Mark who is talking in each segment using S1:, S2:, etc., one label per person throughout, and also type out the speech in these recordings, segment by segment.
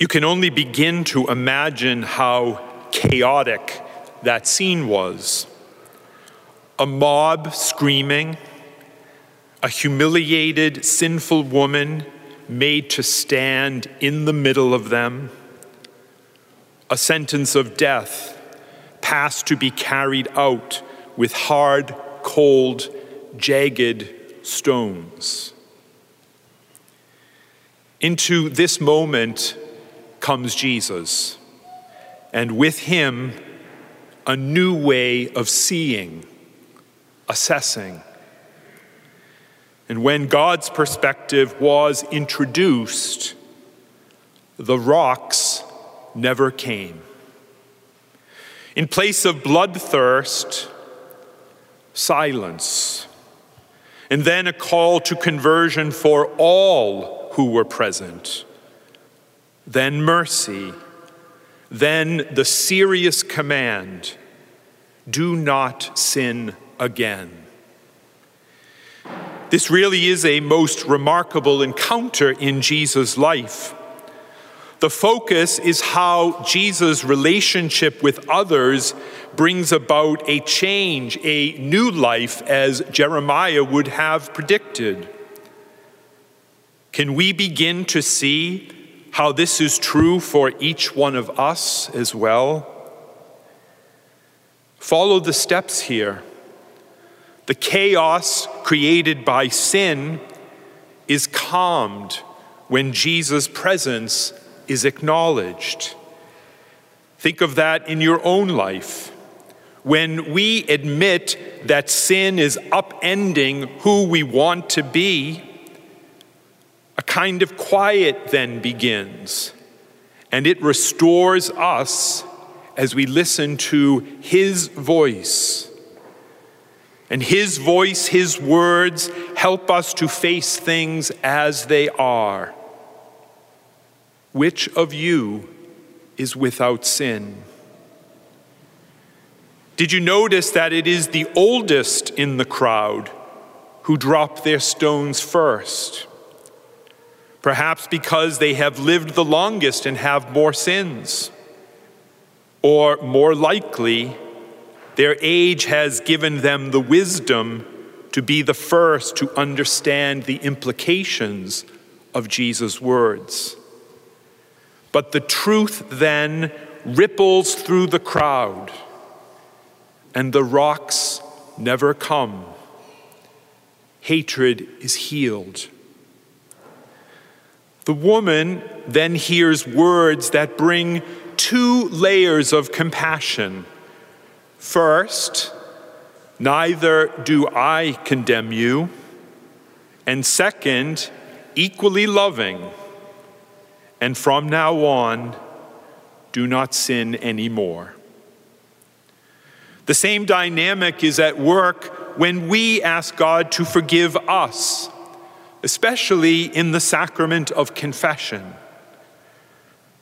S1: You can only begin to imagine how chaotic that scene was. A mob screaming, a humiliated, sinful woman made to stand in the middle of them, a sentence of death passed to be carried out with hard, cold, jagged stones. Into this moment comes Jesus, and with him, a new way of seeing, assessing. And when God's perspective was introduced, the rocks never came. In place of bloodthirst, silence. And then a call to conversion for all who were present. Then mercy. Then the serious command do not sin again. This really is a most remarkable encounter in Jesus' life. The focus is how Jesus' relationship with others brings about a change, a new life, as Jeremiah would have predicted. Can we begin to see how this is true for each one of us as well? Follow the steps here. The chaos created by sin is calmed when Jesus' presence is acknowledged. Think of that in your own life. When we admit that sin is upending who we want to be, kind of quiet then begins, and it restores us as we listen to His voice. And His voice, His words help us to face things as they are. Which of you is without sin? Did you notice that it is the oldest in the crowd who drop their stones first? Perhaps because they have lived the longest and have more sins. Or more likely, their age has given them the wisdom to be the first to understand the implications of Jesus' words. But the truth then ripples through the crowd, and the rocks never come. Hatred is healed. The woman then hears words that bring two layers of compassion. First, neither do I condemn you. And second, equally loving and from now on, do not sin anymore. The same dynamic is at work when we ask God to forgive us, especially in the sacrament of confession.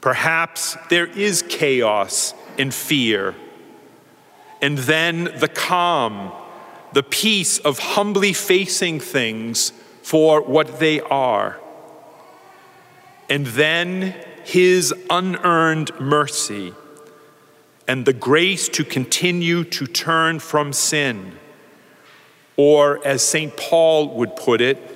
S1: Perhaps there is chaos and fear, and then the calm, the peace of humbly facing things for what they are and then his unearned mercy and the grace to continue to turn from sin, or as St. Paul would put it,